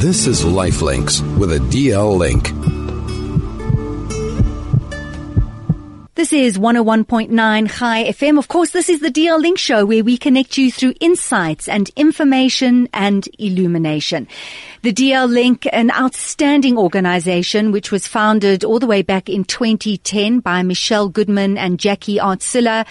This is Lifelinks with a DL link. This is 101.9 Chai FM. Of course, this is the DL Link Show where we connect you through insights and information and illumination. The DL Link, an outstanding organization which was founded all the way back in 2010 by Michelle Goodman and Jackie Artsilla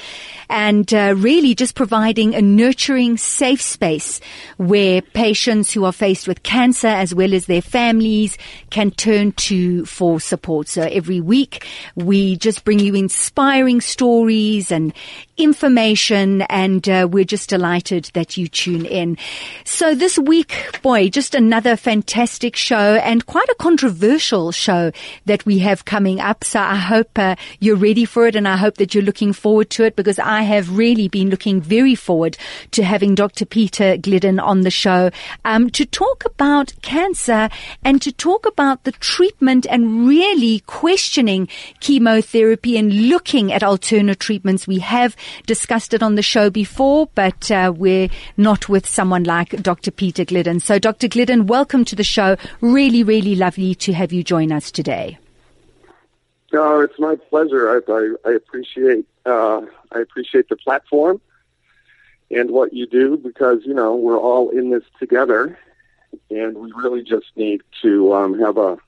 and uh, really just providing a nurturing, safe space where patients who are faced with cancer as well as their families can turn to for support. So every week we just bring you inspiring stories and information and uh, we're just delighted that you tune in. So this week, boy, just another fantastic show and quite a controversial show that we have coming up. So I hope uh, you're ready for it and I hope that you're looking forward to it because I have really been looking very forward to having Dr. Peter Glidden on the show um, to talk about cancer and to talk about the treatment and really questioning chemotherapy and looking at alternate treatments. We have discussed it on the show before, but uh, we're not with someone like Dr. Peter Glidden. So Dr. Glidden, welcome welcome to the show. Really, really lovely to have you join us today. Oh, it's my pleasure. I, I, I appreciate uh, I appreciate the platform and what you do because you know we're all in this together, and we really just need to um, have a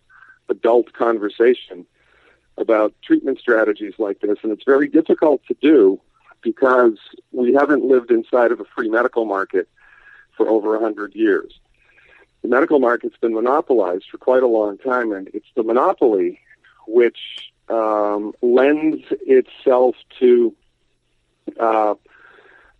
adult conversation about treatment strategies like this, and it's very difficult to do because we haven't lived inside of a free medical market for over a hundred years the medical market's been monopolized for quite a long time, and it's the monopoly which um, lends itself to uh,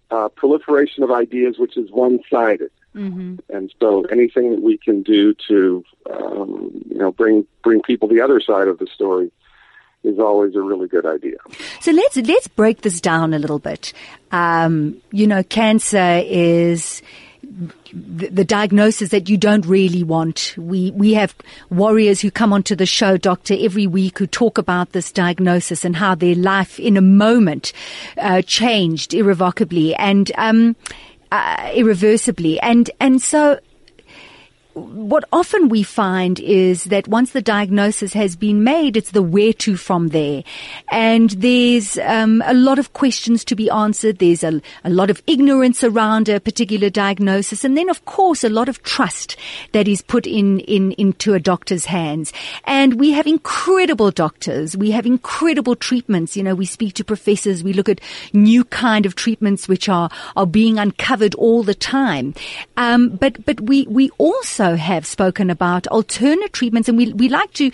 uh, proliferation of ideas, which is one-sided. Mm-hmm. And so, anything that we can do to, um, you know, bring bring people the other side of the story is always a really good idea. So let's let's break this down a little bit. Um, you know, cancer is the, diagnosis that you don't really want. We we have warriors who come onto the show, doctor, every week who talk about this diagnosis and how their life in a moment uh, changed irrevocably and um, uh, irreversibly, and and so what often we find is that once the diagnosis has been made, it's the where to from there. And there's um, a lot of questions to be answered. There's a, a lot of ignorance around a particular diagnosis. And then, of course, a lot of trust that is put in, in into a doctor's hands. And we have incredible doctors. We have incredible treatments. You know, we speak to professors. We look at new kind of treatments which are, are being uncovered all the time. Um, but, but we, we also also have spoken about alternate treatments, and we we like to.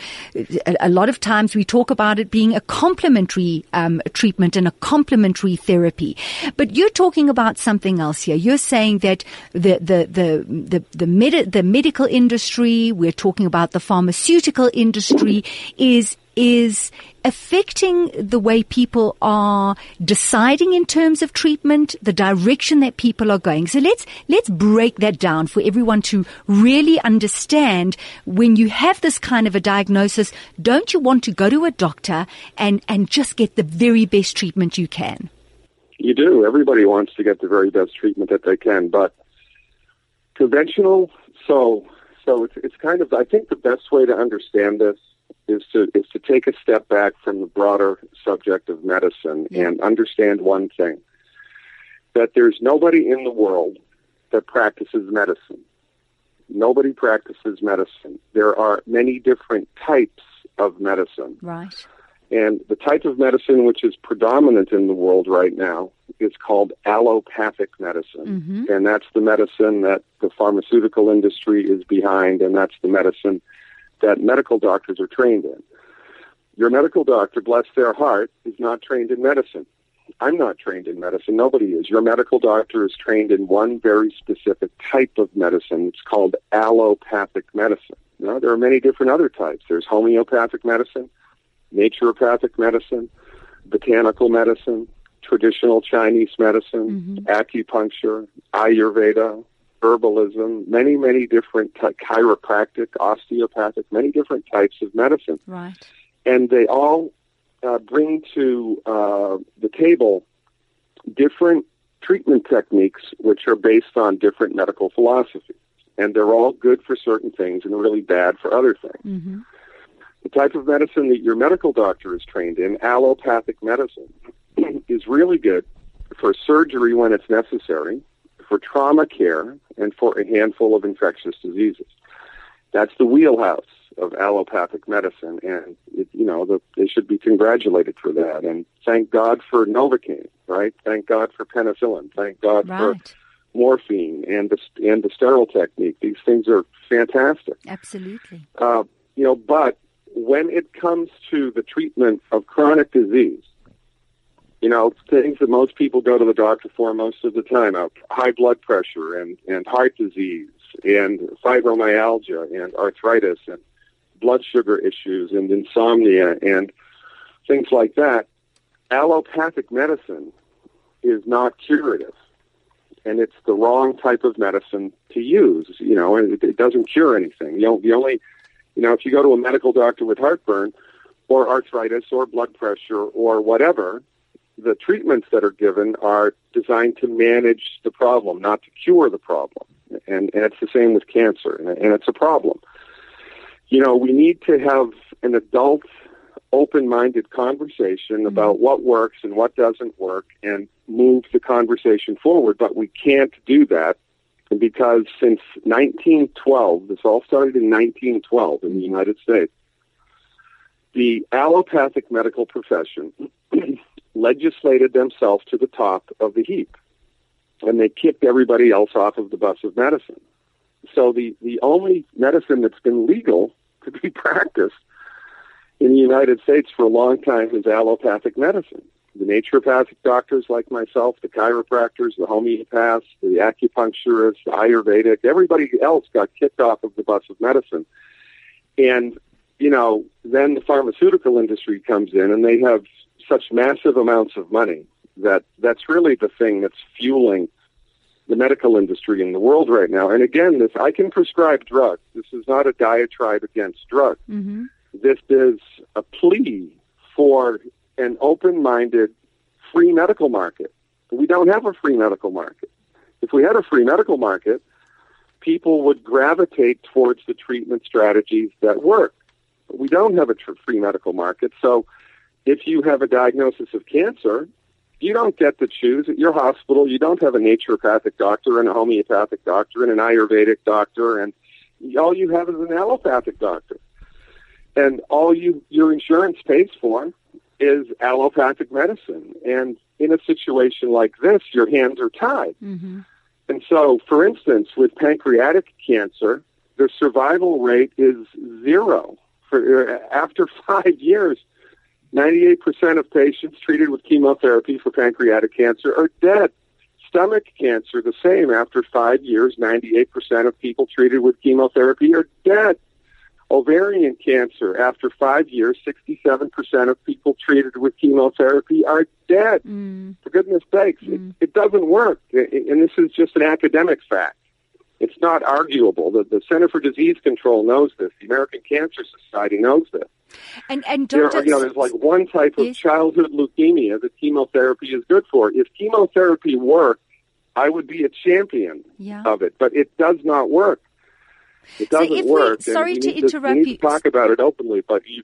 A, a lot of times we talk about it being a complementary um, treatment and a complementary therapy, but you're talking about something else here. You're saying that the the the the the, med- the medical industry, we're talking about the pharmaceutical industry, is is affecting the way people are deciding in terms of treatment, the direction that people are going. So let's, let's break that down for everyone to really understand when you have this kind of a diagnosis, don't you want to go to a doctor and, and just get the very best treatment you can? You do. Everybody wants to get the very best treatment that they can, but conventional, so, so it's, it's kind of, I think the best way to understand this is to is to take a step back from the broader subject of medicine and understand one thing that there's nobody in the world that practices medicine. Nobody practices medicine. There are many different types of medicine. Right. And the type of medicine which is predominant in the world right now is called allopathic medicine. Mm-hmm. And that's the medicine that the pharmaceutical industry is behind, and that's the medicine that medical doctors are trained in. Your medical doctor, bless their heart, is not trained in medicine. I'm not trained in medicine. Nobody is. Your medical doctor is trained in one very specific type of medicine. It's called allopathic medicine. Now, there are many different other types. There's homeopathic medicine, naturopathic medicine, botanical medicine, traditional Chinese medicine, mm-hmm. acupuncture, Ayurveda, herbalism, many, many different t- chiropractic, osteopathic, many different types of medicine. Right. And they all uh, bring to uh, the table different treatment techniques which are based on different medical philosophies. and they're all good for certain things and really bad for other things. Mm-hmm. The type of medicine that your medical doctor is trained in, allopathic medicine, is really good for surgery when it's necessary, for trauma care, and for a handful of infectious diseases. That's the wheelhouse of allopathic medicine, and it, you know the, they should be congratulated for that. And thank God for Novocaine, right? Thank God for penicillin. Thank God Right. for morphine and the and the sterile technique. These things are fantastic. Absolutely. Uh, you know, but when it comes to the treatment of chronic disease, you know, things that most people go to the doctor for most of the time, uh, high blood pressure and, and heart disease and fibromyalgia and arthritis and blood sugar issues and insomnia and things like that, allopathic medicine is not curative. And it's the wrong type of medicine to use, you know, and it, it doesn't cure anything. You know, the only, you know, if you go to a medical doctor with heartburn or arthritis or blood pressure or whatever, the treatments that are given are designed to manage the problem, not to cure the problem. And, and it's the same with cancer, and, and it's a problem. You know, we need to have an adult, open minded conversation mm-hmm. about what works and what doesn't work and move the conversation forward, but we can't do that because since 1912, this all started in 1912 in the United States, the allopathic medical profession legislated themselves to the top of the heap, and they kicked everybody else off of the bus of medicine. So the, the only medicine that's been legal to be practiced in the United States for a long time is allopathic medicine. The naturopathic doctors like myself, the chiropractors, the homeopaths, the acupuncturists, the Ayurvedic, everybody else got kicked off of the bus of medicine. And, you know, then the pharmaceutical industry comes in and they have such massive amounts of money that that's really the thing that's fueling the medical industry in the world right now. And again, this I can prescribe drugs. This is not a diatribe against drugs. Mm-hmm. This is a plea for an open-minded free medical market. We don't have a free medical market. If we had a free medical market, people would gravitate towards the treatment strategies that work. But we don't have a tr- free medical market, so if you have a diagnosis of cancer, you don't get to choose at your hospital. You don't have a naturopathic doctor and a homeopathic doctor and an Ayurvedic doctor, and all you have is an allopathic doctor. And all you your insurance pays for is allopathic medicine. And in a situation like this, your hands are tied. Mm-hmm. And so, for instance, with pancreatic cancer, the survival rate is zero. For uh, after five years, 98% of patients treated with chemotherapy for pancreatic cancer are dead. Stomach cancer, the same. After five years, 98% of people treated with chemotherapy are dead. Ovarian cancer, after five years, 67% of people treated with chemotherapy are dead. Mm. For goodness sakes, Mm. it, it doesn't work. And this is just an academic fact. It's not arguable. The, the Center for Disease Control knows this. The American Cancer Society knows this. And and There you know, there's like one type of childhood leukemia that chemotherapy is good for. If chemotherapy worked, I would be a champion yeah. of it, but it does not work. It doesn't if work. and sorry we to interrupt we need you. To talk about it openly, but you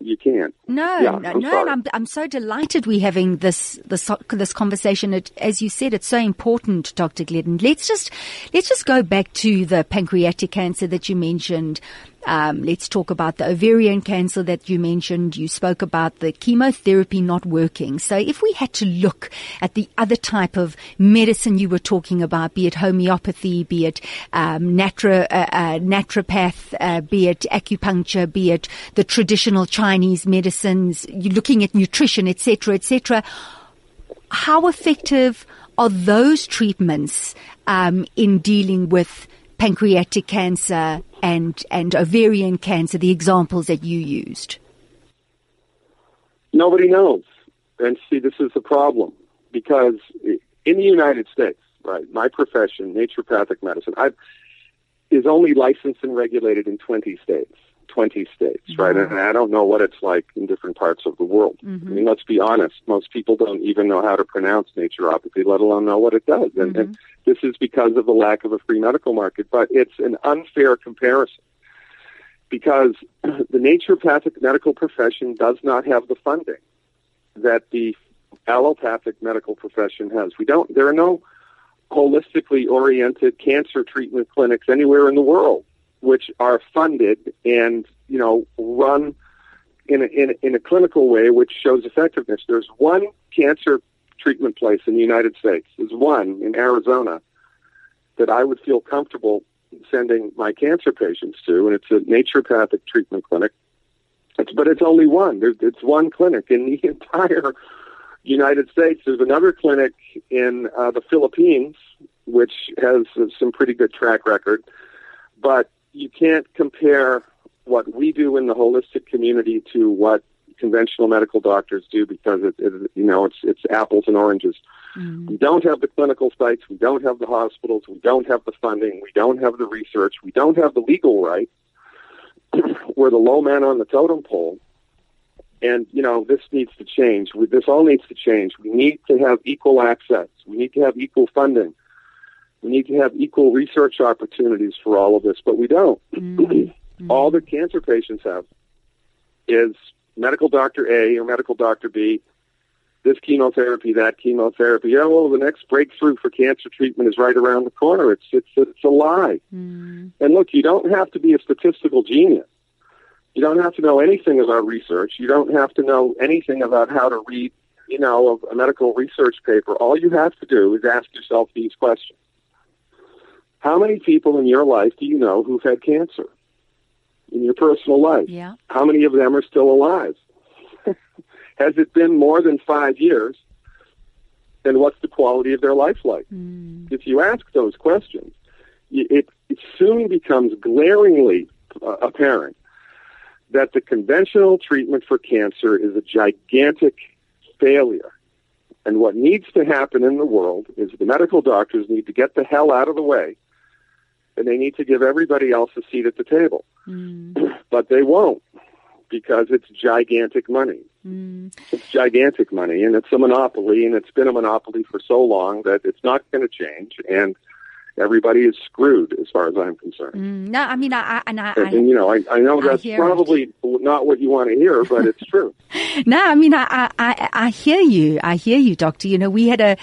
you can't. No, Yeah, no, I'm no. sorry. I'm I'm so delighted we're having this this this conversation. It, as you said, it's so important, Dr. Glidden. Let's just let's just go back to the pancreatic cancer that you mentioned. Um, let's talk about the ovarian cancer that you mentioned. You spoke about the chemotherapy not working. So if we had to look at the other type of medicine you were talking about, be it homeopathy, be it um, uh, uh, naturopath, uh, be it acupuncture, be it the traditional Chinese medicines, you're looking at nutrition, etc., etc. How effective are those treatments um, in dealing with pancreatic cancer and and ovarian cancer? The examples that you used. Nobody knows. And see, this is the problem because in the United States, right, my profession, naturopathic medicine, I've, is only licensed and regulated in 20 states. 20 states, right? And I don't know what it's like in different parts of the world. Mm-hmm. I mean, let's be honest. Most people don't even know how to pronounce naturopathy, let alone know what it does. And, Mm-hmm. and this is because of the lack of a free medical market. But it's an unfair comparison because the naturopathic medical profession does not have the funding that the allopathic medical profession has. We don't, there are no holistically oriented cancer treatment clinics anywhere in the world which are funded and you know run in a, in, a, in a clinical way which shows effectiveness. There's one cancer treatment place in the United States. There's one in Arizona that I would feel comfortable sending my cancer patients to, and it's a naturopathic treatment clinic. It's, but it's only one. There's, it's one clinic in the entire United States. There's another clinic in uh, the Philippines, which has uh, some pretty good track record, but you can't compare what we do in the holistic community to what conventional medical doctors do because it, it you know it's it's apples and oranges. Mm. We don't have the clinical sites, we don't have the hospitals, we don't have the funding, we don't have the research, we don't have the legal rights. We're the low man on the totem pole. And, you know, this needs to change. We, this all needs to change. We need to have equal access. We need to have equal funding. We need to have equal research opportunities for all of this, but we don't. Mm. all that cancer patients have is medical doctor A or medical doctor B, this chemotherapy, that chemotherapy. Yeah, well, the next breakthrough for cancer treatment is right around the corner. It's it's it's a lie. Mm. And look, you don't have to be a statistical genius. You don't have to know anything about research. You don't have to know anything about how to read, you know, a, a medical research paper. All you have to do is ask yourself these questions. How many people in your life do you know who've had cancer in your personal life? Yeah. How many of them are still alive? Has it been more than five years? And what's the quality of their life like? Mm. If you ask those questions, it, it soon becomes glaringly uh, apparent that the conventional treatment for cancer is a gigantic failure. And what needs to happen in the world is the medical doctors need to get the hell out of the way and they need to give everybody else a seat at the table. Mm. But they won't because it's gigantic money. Mm. It's gigantic money and it's a monopoly and it's been a monopoly for so long that it's not going to change and everybody is screwed as far as I'm concerned. Mm. No, I mean, I, I and I, And, and, you know, I, I know that's hear probably not what you want to hear, but it's true. No, I mean, I, I, I, I hear you. I hear you, doctor. You know, we had a,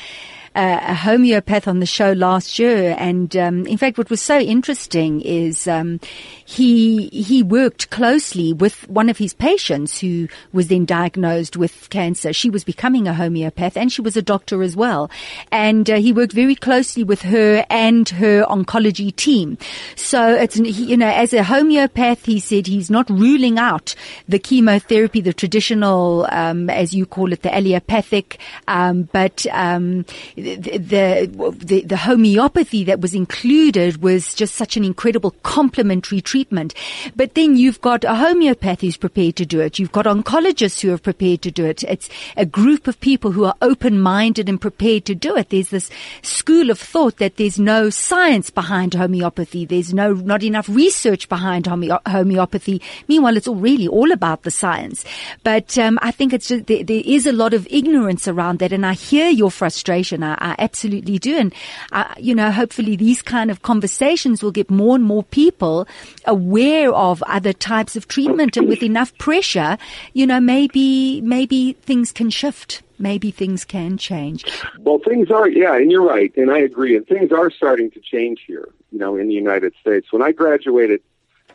a, a homeopath on the show last year, and um, in fact, what was so interesting is um, he he worked closely with one of his patients who was then diagnosed with cancer. She was becoming a homeopath, and she was a doctor as well, and uh, he worked very closely with her and her oncology team. So it's you know, as a homeopath, he said he's not ruling out the chemotherapy, the traditional, um, as you call it, the allopathic, um, but um, the, the the homeopathy that was included was just such an incredible complementary treatment. But then you've got a homeopath who's prepared to do it. You've got oncologists who are prepared to do it. It's a group of people who are open-minded and prepared to do it. There's this school of thought that there's no science behind homeopathy. There's no not enough research behind homeo- homeopathy. Meanwhile, it's all really all about the science. But um, I think it's just, there, there is a lot of ignorance around that, and I hear your frustration. I, I absolutely do, and I, you know, hopefully these kind of conversations will get more and more people aware of other types of treatment, and with enough pressure, you know, maybe maybe things can shift. Maybe things can change. Well, things are, yeah, and you're right, and I agree, and things are starting to change here, you know, in the United States. When I graduated,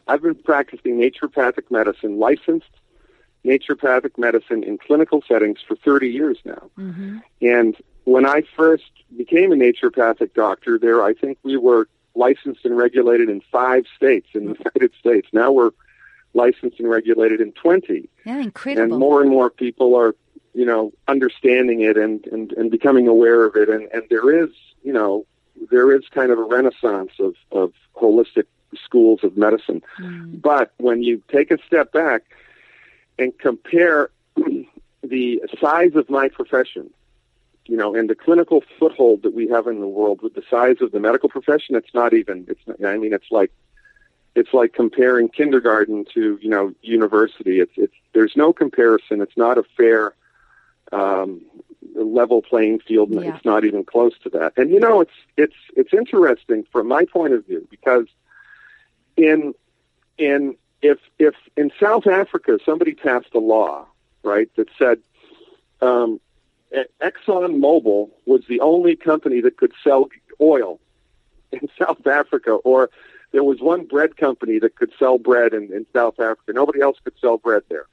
I've been practicing naturopathic medicine, licensed naturopathic medicine in clinical settings for 30 years now. Mm-hmm. And when I first became a naturopathic doctor there, I think we were licensed and regulated in five states in the United States. Now we're licensed and regulated in 20 Yeah, incredible. and more and more people are you know understanding it and and, and becoming aware of it and and there is you know there is kind of a renaissance of of holistic schools of medicine Mm. but when you take a step back and compare the size of my profession you know and the clinical foothold that we have in the world with the size of the medical profession it's not even it's not, i mean it's like it's like comparing kindergarten to you know university. It's it's there's no comparison. It's not a fair um, level playing field. Yeah. It's not even close to that. And you know, it's it's it's interesting from my point of view because in in if if in South Africa somebody passed a law right that said um, Exxon Mobil was the only company that could sell oil in South Africa, or there was one bread company that could sell bread in, in South Africa. Nobody else could sell bread there.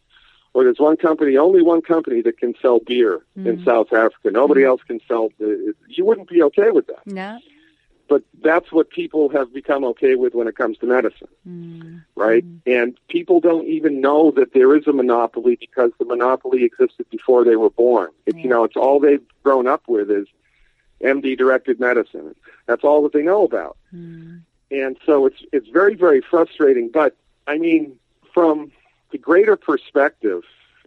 Or there's one company, only one company that can sell beer in hmm. South Africa. Nobody hmm. else can sell. The, you wouldn't be okay with that. No. But that's what people have become okay with when it comes to medicine, mm. right? Mm. And people don't even know that there is a monopoly because the monopoly existed before they were born. It's you know, it's all they've grown up with is MD directed medicine. That's all that they know about. Mm. And so it's it's very very frustrating. But I mean, from the greater perspective,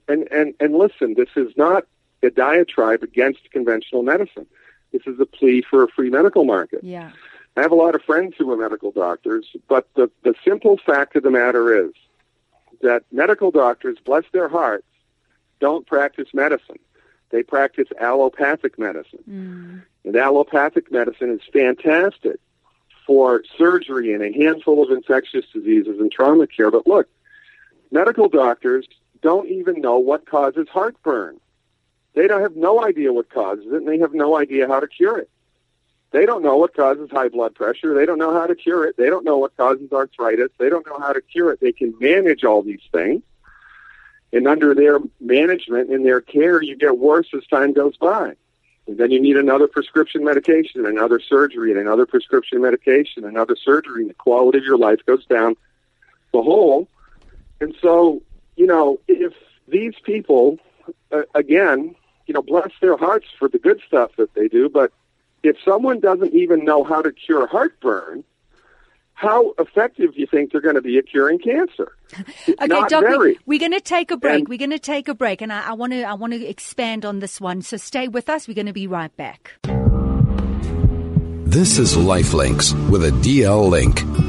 and and and listen, this is not a diatribe against conventional medicine. This is a plea for a free medical market. Yeah. I have a lot of friends who are medical doctors, but the, the simple fact of the matter is that medical doctors, bless their hearts, don't practice medicine. They practice allopathic medicine. Mm. And allopathic medicine is fantastic for surgery and a handful of infectious diseases and trauma care. But look, medical doctors don't even know what causes heartburn. They don't have no idea what causes it, and they have no idea how to cure it. They don't know what causes high blood pressure. They don't know how to cure it. They don't know what causes arthritis. They don't know how to cure it. They can manage all these things. And under their management and their care, you get worse as time goes by. And then you need another prescription medication, another surgery, and another prescription medication, another surgery, and the quality of your life goes down the hole. And so, you know, if these people, uh, again, you know, bless their hearts for the good stuff that they do, but if someone doesn't even know how to cure heartburn, how effective do you think they're going to be at curing cancer? Okay, Not Doc, very. we, are going to take a break. And- we're going to take a break, and I want to I want to expand on this one. So stay with us. We're going to be right back. This is Lifelinks with a DL link.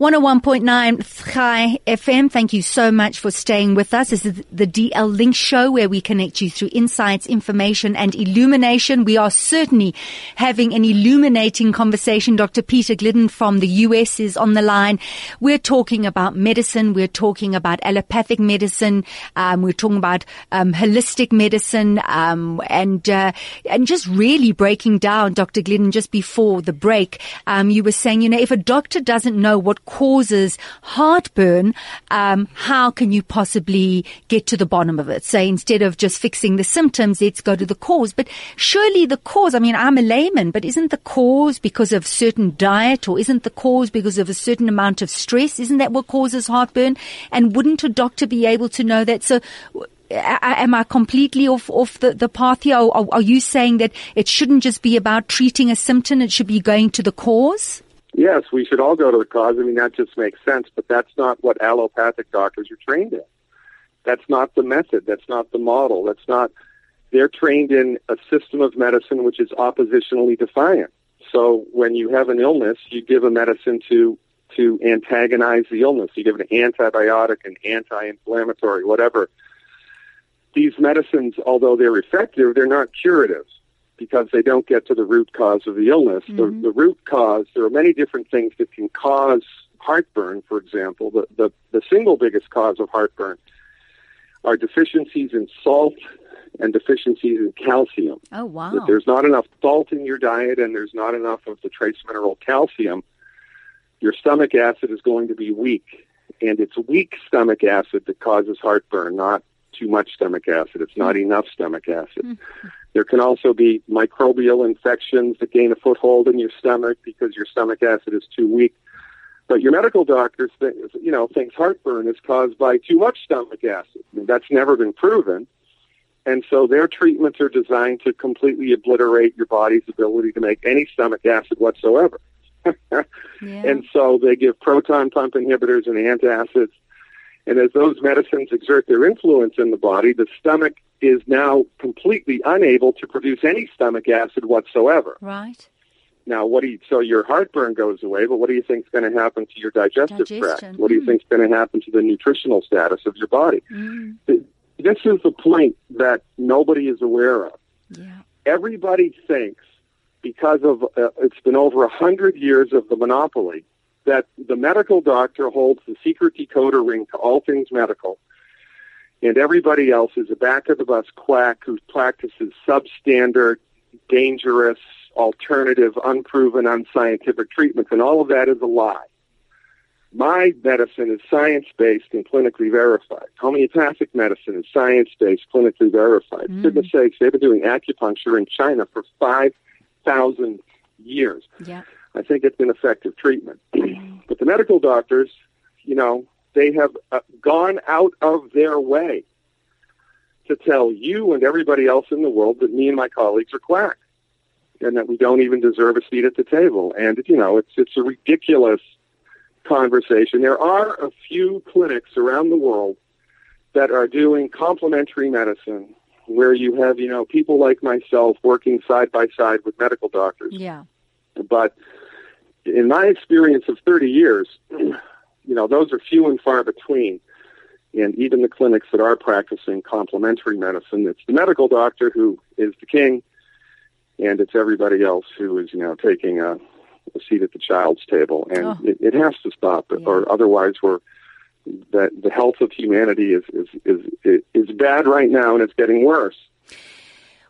101.9 Chai FM. Thank you so much for staying with us. This is the DL Link show where we connect you through insights, information and illumination. We are certainly having an illuminating conversation. Dr. Peter Glidden from the US is on the line. We're talking about medicine. We're talking about allopathic medicine. Um, we're talking about um, holistic medicine um, and uh, and just really breaking down, Dr. Glidden, just before the break. Um, you were saying, you know, if a doctor doesn't know what causes heartburn, um, how can you possibly get to the bottom of it? So instead of just fixing the symptoms, let's go to the cause. But surely the cause, I mean, I'm a layman, but isn't the cause because of certain diet or isn't the cause because of a certain amount of stress? Isn't that what causes heartburn? And wouldn't a doctor be able to know that? So a- am I completely off, off the, the path here? Or are, are you saying that it shouldn't just be about treating a symptom? It should be going to the cause? Yes, we should all go to the cause. I mean, that just makes sense, but that's not what allopathic doctors are trained in. That's not the method. That's not the model. That's not, they're trained in a system of medicine which is oppositionally defiant. So when you have an illness, you give a medicine to, to antagonize the illness. You give an antibiotic, an anti-inflammatory, whatever. These medicines, although they're effective, they're not curative because they don't get to the root cause of the illness. The, mm-hmm. the root cause, there are many different things that can cause heartburn, for example. The, the, the single biggest cause of heartburn are deficiencies in salt and deficiencies in calcium. Oh, wow. If there's not enough salt in your diet and there's not enough of the trace mineral calcium, your stomach acid is going to be weak. And it's weak stomach acid that causes heartburn, not too much stomach acid. It's not mm. enough stomach acid. Mm-hmm. There can also be microbial infections that gain a foothold in your stomach because your stomach acid is too weak. But your medical doctor, th- you know, thinks heartburn is caused by too much stomach acid. I mean, that's never been proven. And so their treatments are designed to completely obliterate your body's ability to make any stomach acid whatsoever. Yeah. And so they give proton pump inhibitors and antacids. And as those medicines exert their influence in the body, the stomach is now completely unable to produce any stomach acid whatsoever. right. Now, what do you, so your heartburn goes away, but what do you think is going to happen to your digestive Digestion. tract? What do you Mm. think is going to happen to the nutritional status of your body? Mm, This is the point that nobody is aware of. yeah. Everybody thinks because of uh, it's been over a hundred years of the monopoly that the medical doctor holds the secret decoder ring to all things medical, and everybody else is a back of the bus quack who practices substandard, dangerous, alternative, unproven, unscientific treatments, and all of that is a lie. My medicine is science based and clinically verified. Homeopathic medicine is science based, clinically verified. Mm. For goodness sakes, they've been doing acupuncture in China for 5,000 years. Yeah. I think it's an effective treatment. but the medical doctors, you know, they have uh, gone out of their way to tell you and everybody else in the world that me and my colleagues are quack and that we don't even deserve a seat at the table. And you know, it's it's a ridiculous conversation. There are a few clinics around the world that are doing complementary medicine where you have, you know, people like myself working side by side with medical doctors. Yeah. But in my experience of 30 years, you know, those are few and far between. And even the clinics that are practicing complementary medicine, it's the medical doctor who is the king, and it's everybody else who is, you know, taking a, a seat at the child's table. And Oh. it, it has to stop, Yeah. or otherwise we're that the health of humanity is, is is is bad right now, and it's getting worse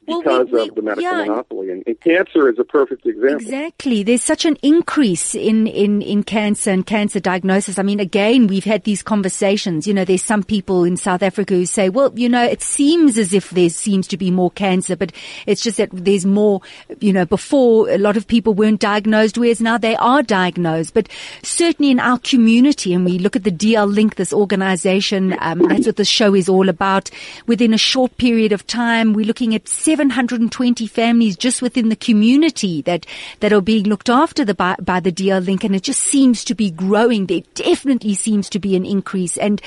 Well, we- because we- of the medical yeah. monopoly. And, and cancer is a perfect example. Exactly. There's such an increase in, in, in cancer and cancer diagnosis. I mean, again, we've had these conversations. You know, there's some people in South Africa who say, well, you know, it seems as if there seems to be more cancer, but it's just that there's more, you know, before a lot of people weren't diagnosed, whereas now they are diagnosed. But certainly in our community, and we look at the DL Link, this organization, um, that's what the show is all about. Within a short period of time, we're looking at 720 families just within the community that, that are being looked after the, by, by the DL Link, and it just seems to be growing. There definitely seems to be an increase, and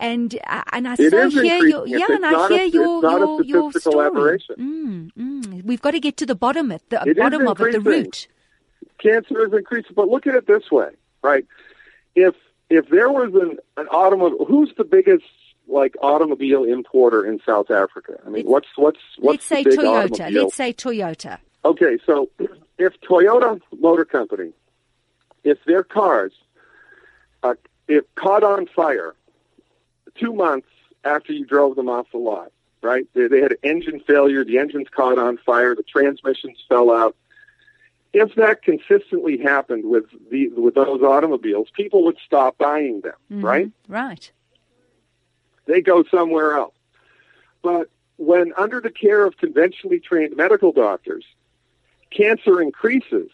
and uh, and I It so hear increasing. your yeah, it's and I not a- hear your it's not a your your story. Mm, mm. We've got to get to the bottom of the It bottom of it, the root. cancer is increasing. But look at it this way, right? If if there was an, an automobile, who's the biggest like automobile importer in South Africa? I mean, Let's- what's what's what's Let's say Toyota. automobile? Let's say Toyota. Okay, so if Toyota Motor Company, if their cars, uh, if caught on fire two months after you drove them off the lot, right? They, they had engine failure, the engine's caught on fire, the transmissions fell out. If that consistently happened with the with those automobiles, people would stop buying them, Mhm. right? Right. They go somewhere else. But when under the care of conventionally trained medical doctors, cancer increases,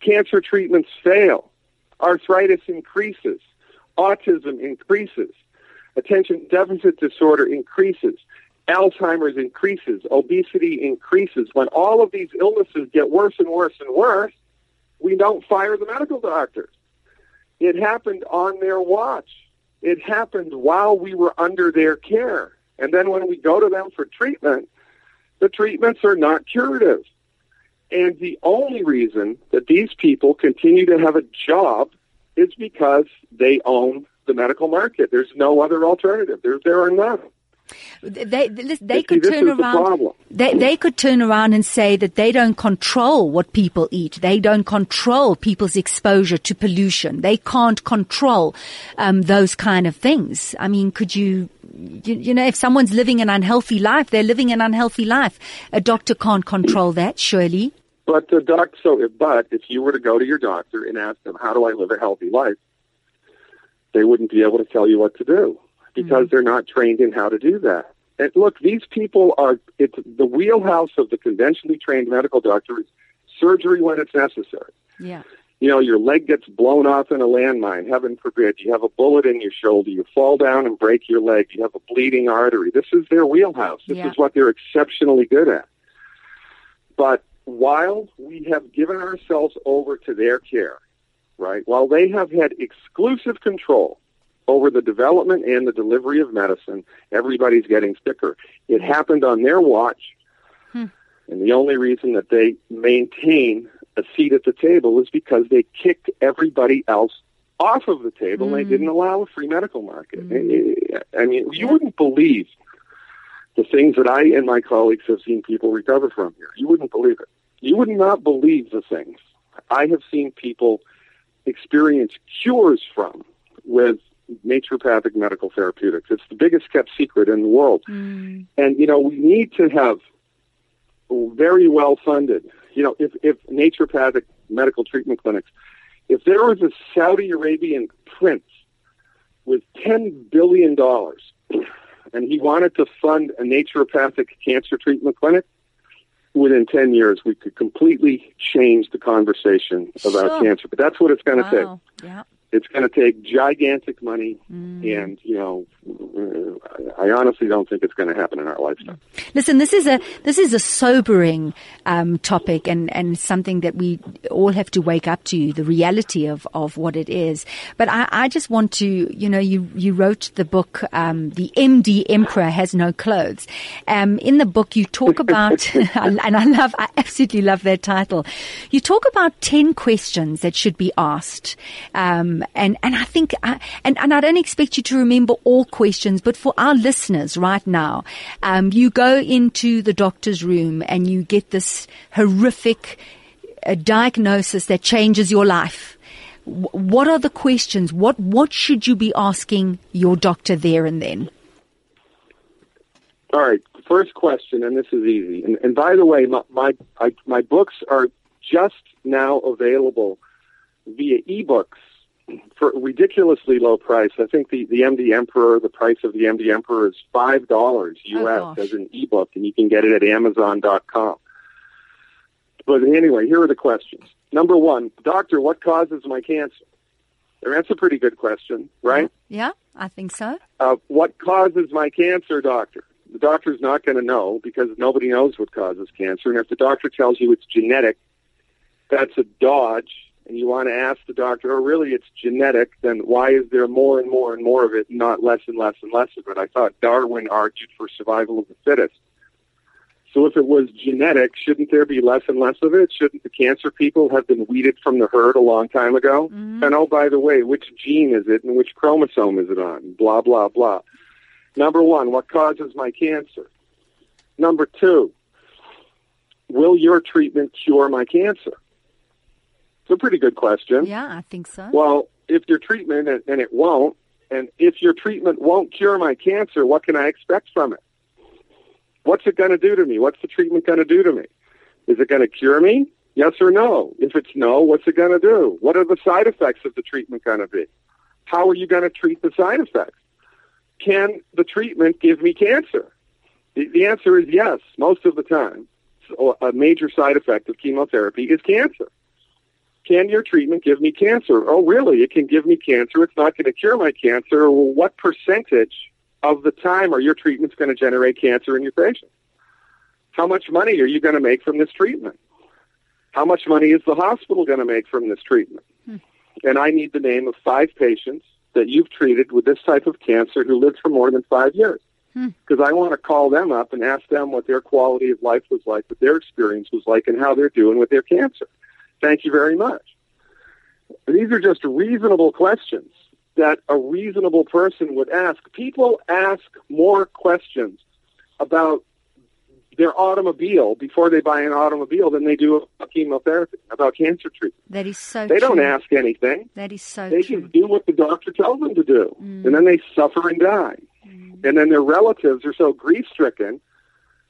cancer treatments fail, arthritis increases, autism increases, attention deficit disorder increases, Alzheimer's increases, obesity increases. When all of these illnesses get worse and worse and worse, we don't fire the medical doctors. It happened on their watch. It happened while we were under their care. And then when we go to them for treatment, the treatments are not curative. And the only reason that these people continue to have a job is because they own the medical market. There's no other alternative. There, there are none. They, they, they could this turn is the around. They, they could turn around and say that they don't control what people eat. They don't control people's exposure to pollution. They can't control um, those kind of things. I mean, could you, you, you know, if someone's living an unhealthy life, they're living an unhealthy life. A doctor can't control that, surely. But the doc, so if, but if you were to go to your doctor and ask them, how do I live a healthy life? They wouldn't be able to tell you what to do because mm. they're not trained in how to do that. And look, these people are, it's the wheelhouse of the conventionally trained medical doctor is surgery when it's necessary. Yeah. You know, your leg gets blown off in a landmine, heaven forbid. You have a bullet in your shoulder. You fall down and break your leg. You have a bleeding artery. This is their wheelhouse. This Yeah. is what they're exceptionally good at. But while we have given ourselves over to their care, right, while they have had exclusive control over the development and the delivery of medicine, everybody's getting sicker. It happened on their watch. Hmm. And the only reason that they maintain a seat at the table is because they kicked everybody else off of the table and they didn't allow a free medical market. I mean, you wouldn't believe the things that I and my colleagues have seen people recover from here. You wouldn't believe it. You would not believe the things I have seen people experience cures from with naturopathic medical therapeutics. It's the biggest kept secret in the world. Mm. And, you know, we need to have very well funded, you know, if, if naturopathic medical treatment clinics, if there was a Saudi Arabian prince with $10 billion and he wanted to fund a naturopathic cancer treatment clinic, within 10 years, we could completely change the conversation about Sure. cancer. But that's what it's going to Wow. take. Yeah. It's going to take gigantic money, Mm. and, you know, I honestly don't think it's going to happen in our lifetime. Listen, this is a this is a sobering um, topic, and, and something that we all have to wake up to the reality of, of what it is. But I, I just want to, you know, you you wrote the book, um, the MD Emperor has no clothes. Um, in the book, you talk about, and I love, I absolutely love that title. You talk about ten questions that should be asked, um, and and I think, I, and and I don't expect you to remember all questions, but for our listeners right now, um, you go into the doctor's room and you get this horrific uh, diagnosis that changes your life. What are the questions? What what should you be asking your doctor there and then? All right, first question, and this is easy. And, and by the way, my my, I, my books are just now available via ebooks for a ridiculously low price. I think the, the MD Emperor, the price of the MD Emperor is five dollars Oh, US gosh. as an ebook, and you can get it at Amazon.com. But anyway, here are the questions. Number one, doctor, what causes my cancer? That's a pretty good question, right? Yeah, I think so. Uh, what causes my cancer, doctor? The doctor's not going to know because nobody knows what causes cancer. And if the doctor tells you it's genetic, that's a dodge. And you want to ask the doctor, oh, really, it's genetic, then why is there more and more and more of it, not less and less and less of it? I thought Darwin argued for survival of the fittest. So if it was genetic, shouldn't there be less and less of it? Shouldn't the cancer people have been weeded from the herd a long time ago? Mm-hmm. And oh, by the way, which gene is it and which chromosome is it on? Blah, blah, blah. Number one, what causes my cancer? Number two, will your treatment cure my cancer? It's a pretty good question. Yeah, I think so. Well, if your treatment, and, and it won't, and if your treatment won't cure my cancer, what can I expect from it? What's it going to do to me? What's the treatment going to do to me? Is it going to cure me? Yes or no? If it's no, what's it going to do? What are the side effects of the treatment going to be? How are you going to treat the side effects? Can the treatment give me cancer? The, the answer is yes, most of the time. So a major side effect of chemotherapy is cancer. Can your treatment give me cancer? Oh, really? It can give me cancer. It's not going to cure my cancer. Well, what percentage of the time are your treatments going to generate cancer in your patients? How much money are you going to make from this treatment? How much money is the hospital going to make from this treatment? Hmm. And I need the name of five patients that you've treated with this type of cancer who lived for more than five years. Hmm. Because I want to call them up and ask them what their quality of life was like, what their experience was like, and how they're doing with their cancer. Thank you very much. These are just reasonable questions that a reasonable person would ask. People ask more questions about their automobile before they buy an automobile than they do about chemotherapy, about cancer treatment. That is so They true. don't ask anything. That is so They true. just do what the doctor tells them to do. Mm. And then they suffer and die. Mm. And then their relatives are so grief stricken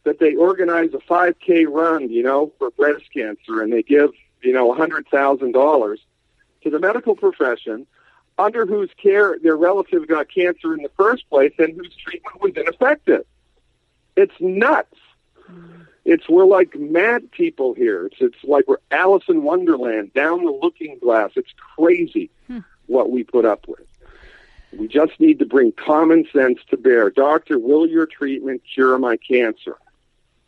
that they organize a 5K run, you know, for breast cancer and they give, you know, $100,000 to the medical profession under whose care their relative got cancer in the first place and whose treatment was ineffective. It's nuts. It's we're like mad people here. It's it's like we're Alice in Wonderland, down the looking glass. It's crazy what we put up with. We just need to bring common sense to bear. Doctor, will your treatment cure my cancer?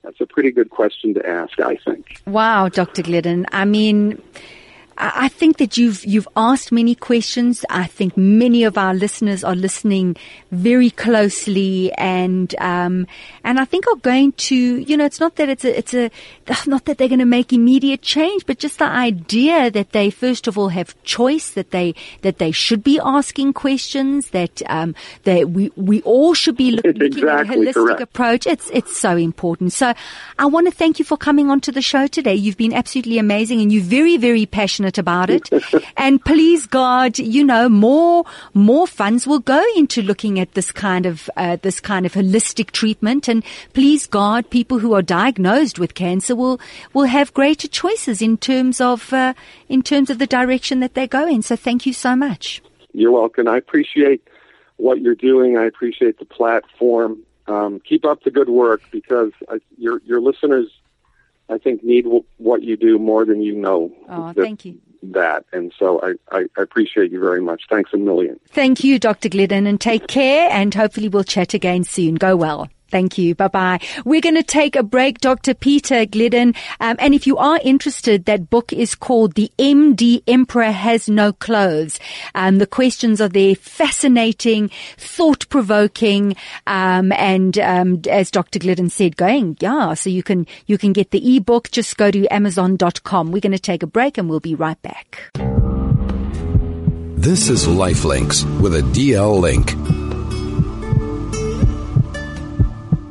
That's a pretty good question to ask, I think. Wow, Dr. Glidden. I mean, I think that you've you've asked many questions. I think many of our listeners are listening very closely, and um, and I think are going to you know it's not that it's a it's a not that they're going to make immediate change, but just the idea that they first of all have choice, that they that they should be asking questions, that um, that we we all should be looking, exactly at a holistic correct. approach. It's it's so important. So I want to thank you for coming onto the show today. You've been absolutely amazing, and you're very very passionate about it. and please God, you know more more funds will go into looking at this kind of uh, this kind of holistic treatment. And please God, people who are diagnosed with cancer will will have greater choices in terms of uh, in terms of the direction that they go in. So thank you so much. You're welcome. I appreciate what you're doing. I appreciate the platform. Um, keep up the good work because I, your your listeners, I think, need w- what you do more than you know. Oh, that, thank you. That and so I, I, I appreciate you very much. Thanks a million. Thank you, Dr. Glidden, and take care. And hopefully, we'll chat again soon. Go well. Thank you. Bye bye. We're going to take a break, Dr. Peter Glidden. Um, and if you are interested, that book is called The MD Emperor Has No Clothes. Um, the questions are there, fascinating, thought provoking, um, and um, as Dr. Glidden said, going, yeah. So you can you can get the ebook. Just go to Amazon.com. We're going to take a break, and we'll be right back. This is Lifelinks with a DL link.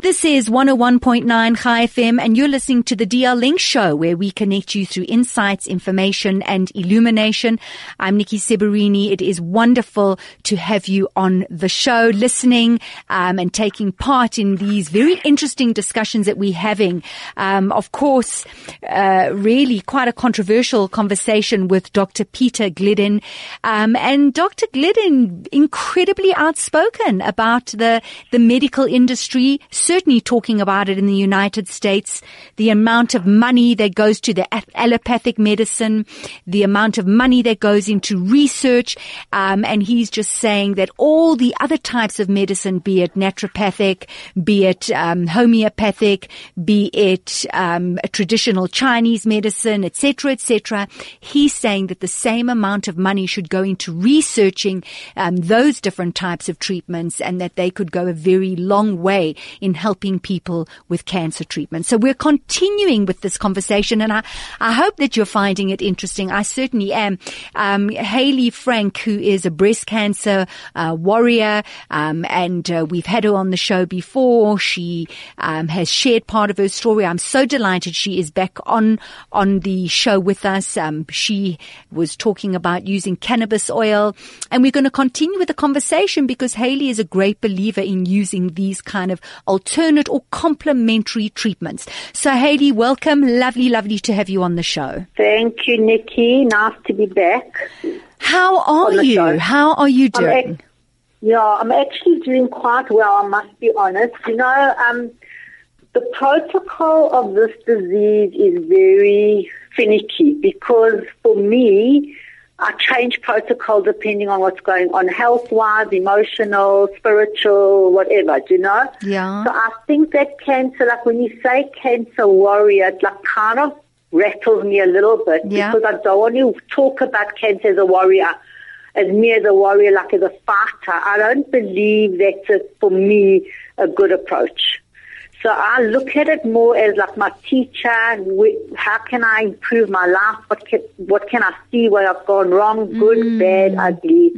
This is 101.9 Chai FM and you're listening to the DL Link show where we connect you through insights, information and illumination. I'm Nikki Seberini. It is wonderful to have you on the show listening um, and taking part in these very interesting discussions that we're having. Um, of course, uh, really quite a controversial conversation with Dr. Peter Glidden. Um, and Dr. Glidden incredibly outspoken about the, the medical industry, certainly talking about it in the United States, the amount of money that goes to the allopathic medicine, the amount of money that goes into research, um, and he's just saying that all the other types of medicine, be it naturopathic, be it um, homeopathic, be it um, traditional Chinese medicine, etc., etc., he's saying that the same amount of money should go into researching um, those different types of treatments, and that they could go a very long way in helping people with cancer treatment. So we're continuing with this conversation and I, I hope that you're finding it interesting. I certainly am. Um, Haley Frank, who is a breast cancer uh, warrior, um, and uh, we've had her on the show before. She um, has shared part of her story. I'm so delighted she is back on on the show with us. Um, she was talking about using cannabis oil, and we're going to continue with the conversation because Haley is a great believer in using these kind of alternate or complementary treatments. So Haley, welcome. Lovely, lovely to have you on the show. Thank you, Nikki. Nice to be back. How are you? show. How are you I'm doing? ac- yeah, I'm actually doing quite well, I must be honest. You know, um, the protocol of this disease is very finicky because for me, I change protocol depending on what's going on health-wise, emotional, spiritual, whatever, do you know? Yeah. So I think that cancer, like when you say cancer warrior, it like kind of rattles me a little bit Yeah. because I don't want to talk about cancer as a warrior, as me as a warrior, like as a fighter. I don't believe that's a, for me a good approach. So I look at it more as like my teacher. How can I improve my life? What can what can I see where I've gone wrong? Good, bad, ugly,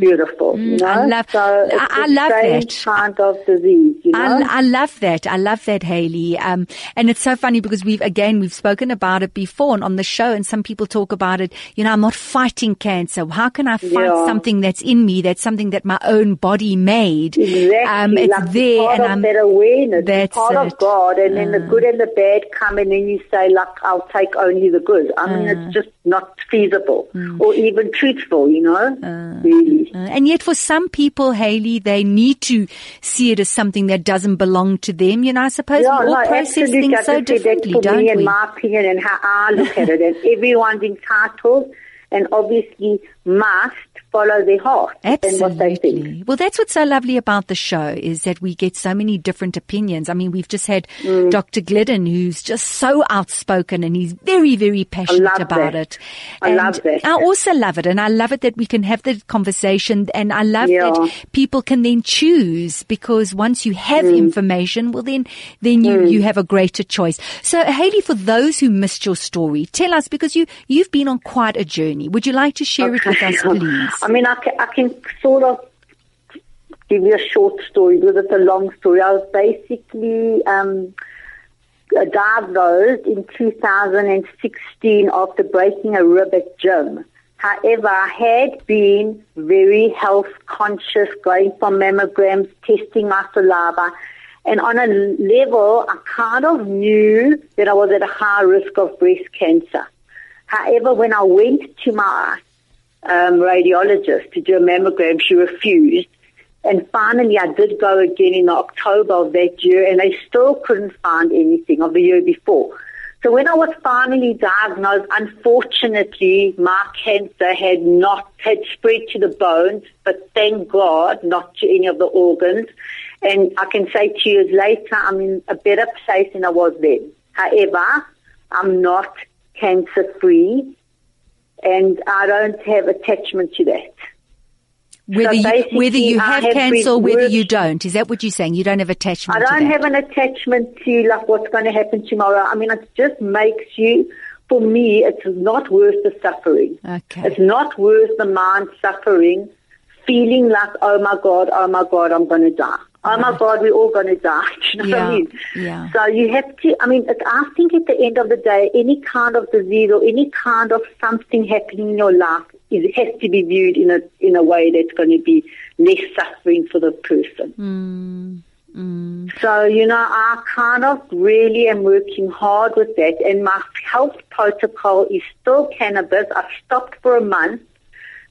beautiful. you know. Mm. I love- so I- I love that. kind of disease. You know. I, I love that. I love that, Haley. Um, and it's so funny because we've, again, we've spoken about it before and on the show and some people talk about it, you know, I'm not fighting cancer. How can I fight Yeah. something that's in me? That's something that my own body made. Exactly. Um, it's like there and I'm, that awareness. That's part it. Uh. of God, and then the good and the bad come, and then you say, like, I'll take only the good. I mean, Uh. it's just not feasible Mm. or even truthful, you know? really. Uh, and yet for some people, Haley, they need to see it as something that doesn't belong to them. You know, I suppose Yeah, we all no, process things so differently, don't me and we? my opinion and how I look at it, and everyone's entitled. and obviously must follow their heart and what they think. Absolutely. Well, that's what's so lovely about the show is that we get so many different opinions. I mean, we've just had Mm. Dr. Glidden, who's just so outspoken and he's very, very passionate about that. it. I and love that. I also love it, and I love it that we can have the conversation, and I love Yeah. that people can then choose because once you have Mm. information, well, then then you you have a greater choice. So, Haley, for those who missed your story, tell us because you you've been on quite a journey. Would you like to share it with us, please? I mean, I can, I can sort of give you a short story because it's a long story. I was basically um, diagnosed in 2016 after breaking a rib at gym. However, I had been very health conscious, going for mammograms, testing my saliva, and on a level, I kind of knew that I was at a high risk of breast cancer. However, when I went to my um, radiologist to do a mammogram, she refused. And finally, I did go again in October of that year, and they still couldn't find anything of the year before. So when I was finally diagnosed, unfortunately, my cancer had not had spread to the bones, but thank God, not to any of the organs. And I can say two years later, I'm in a better place than I was then. However, I'm not cancer free, and I don't have attachment to that. Whether you, whether you have have cancer or whether you don't, is that what you're saying? You don't have attachment I don't have an attachment to like what's going to happen tomorrow. I mean, it just makes you, for me, it's not worth the suffering. Okay. It's not worth the mind suffering, feeling like, oh my God, oh my God, I'm going to die. Oh my God, we're all going to die. Do you know what I mean? yeah. So you have to, I mean, I think at the end of the day, any kind of disease or any kind of something happening in your life is, has to be viewed in a, in a way that's going to be less suffering for the person. Mm, mm. So, you know, I kind of really am working hard with that and my health protocol is still cannabis. I've stopped for a month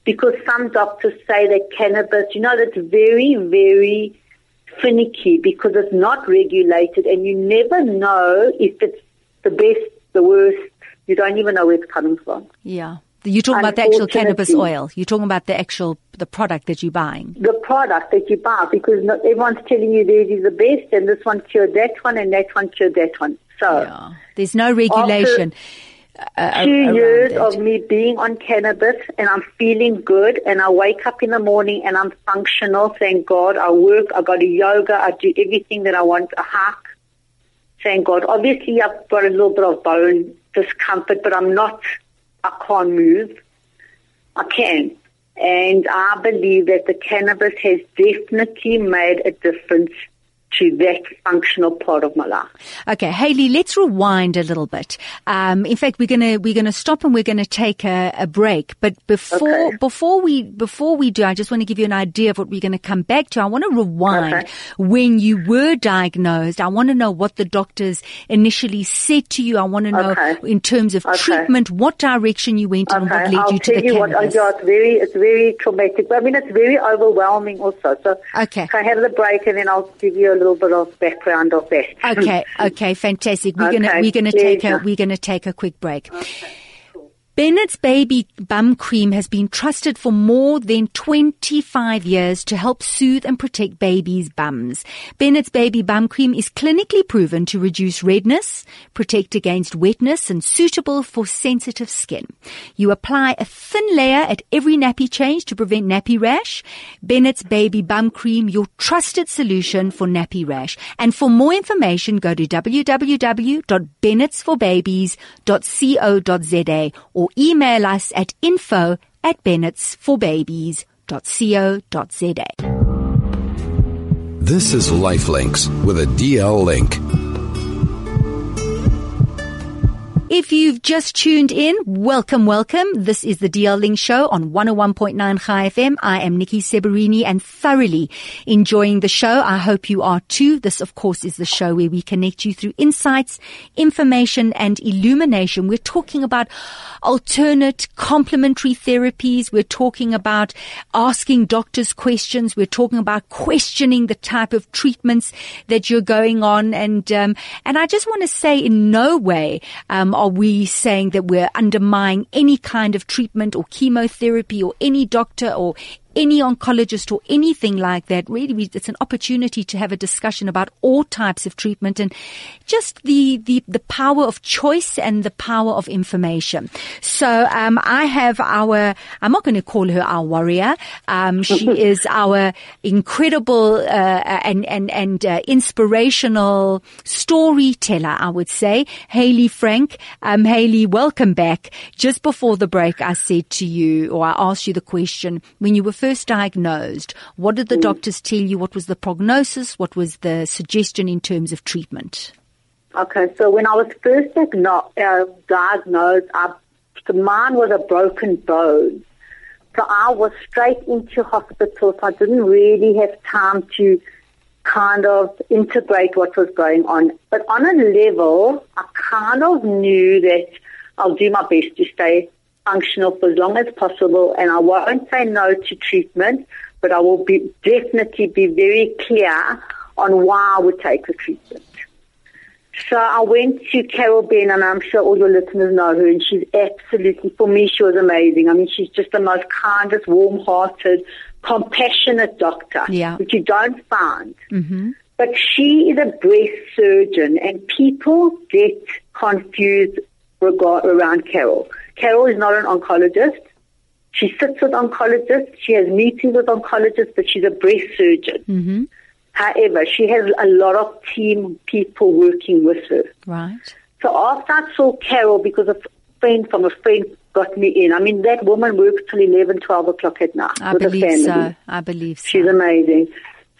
because some doctors say that cannabis, you know, that's very, very finicky because it's not regulated and you never know if it's the best, the worst. You don't even know where it's coming from. Yeah. You're talking about the actual cannabis oil. You're talking about the actual, the product that you're buying. the product that you buy because not, everyone's telling you this is the best and this one cured that one and that one cured that one. So Yeah. There's no regulation. Uh, two years it. of me being on cannabis and I'm feeling good and I wake up in the morning and I'm functional, thank God. I work, I go to yoga, I do everything that I want, I hike. Thank God. Obviously I've got a little bit of bone discomfort, but I'm not, I can't move. I can. And I believe that the cannabis has definitely made a difference to that functional part of my life. Okay, Haley, let's rewind a little bit. Um, in fact, we're gonna we're gonna stop and we're gonna take a, a break. But before Okay. before we before we do, I just want to give you an idea of what we're going to come back to. I want to rewind Okay. when you were diagnosed. I want to know what the doctors initially said to you. I want to know Okay. in terms of treatment, what direction you went and what led I'll you to the you what. Yeah, it's very, it's very traumatic. I mean, it's very overwhelming also. So, Okay. I have the break and then I'll give you a little bit of background of that. Okay, okay, fantastic. We're gonna we're gonna take a we're gonna take a quick break. Bennett's Baby Bum Cream has been trusted for more than 25 years to help soothe and protect babies' bums. Bennett's Baby Bum Cream is clinically proven to reduce redness, protect against wetness, and suitable for sensitive skin. You apply a thin layer at every nappy change to prevent nappy rash. Bennett's Baby Bum Cream, your trusted solution for nappy rash. And for more information, go to www.bennettsforbabies.co.za or email us at info at bennettsforbabies.co.za. This is Lifelinks with a DL link. If you've just tuned in, welcome, welcome. This is the DL Link Show on 101.9 Chai FM. I am Nikki Seberini and thoroughly enjoying the show. I hope you are too. This, of course, is the show where we connect you through insights, information and illumination. We're talking about alternate complementary therapies. We're talking about asking doctors questions. We're talking about questioning the type of treatments that you're going on. And, um, and I just want to say in no way, um, are we saying that we're undermining any kind of treatment or chemotherapy or any doctor or any oncologist or anything like that. Really, it's an opportunity to have a discussion about all types of treatment and just the, the, the power of choice and the power of information. So, um, I have our, I'm not going to call her our warrior. Um, she is our incredible, uh, and, and, and, uh, inspirational storyteller, I would say. Haley Frank. Um, Haley, welcome back. Just before the break, I said to you, or I asked you the question, when you were first diagnosed, what did the mm. doctors tell you? What was the prognosis? What was the suggestion in terms of treatment? Okay, so when I was first uh, diagnosed, I, mine was a broken bone. So I was straight into hospital, so I didn't really have time to kind of integrate what was going on. But on a level, I kind of knew that I'll do my best to stay functional for as long as possible, and I won't say no to treatment, but I will be definitely be very clear on why I would take the treatment. So I went to Carol Benn, and I'm sure all your listeners know her, and she's absolutely, for me, she was amazing. I mean, she's just the most kindest, warm-hearted, compassionate doctor, yeah. which you don't find. Mm-hmm. But she is a breast surgeon, and people get confused regard, around Carol. Carol is not an oncologist. She sits with oncologists. She has meetings with oncologists, but she's a breast surgeon. Mm-hmm. However, she has a lot of team people working with her. Right. So after I saw Carol, because a friend from a friend got me in. I mean, that woman works till 11, 12 o'clock at night I with believe family. so. I believe so. She's amazing.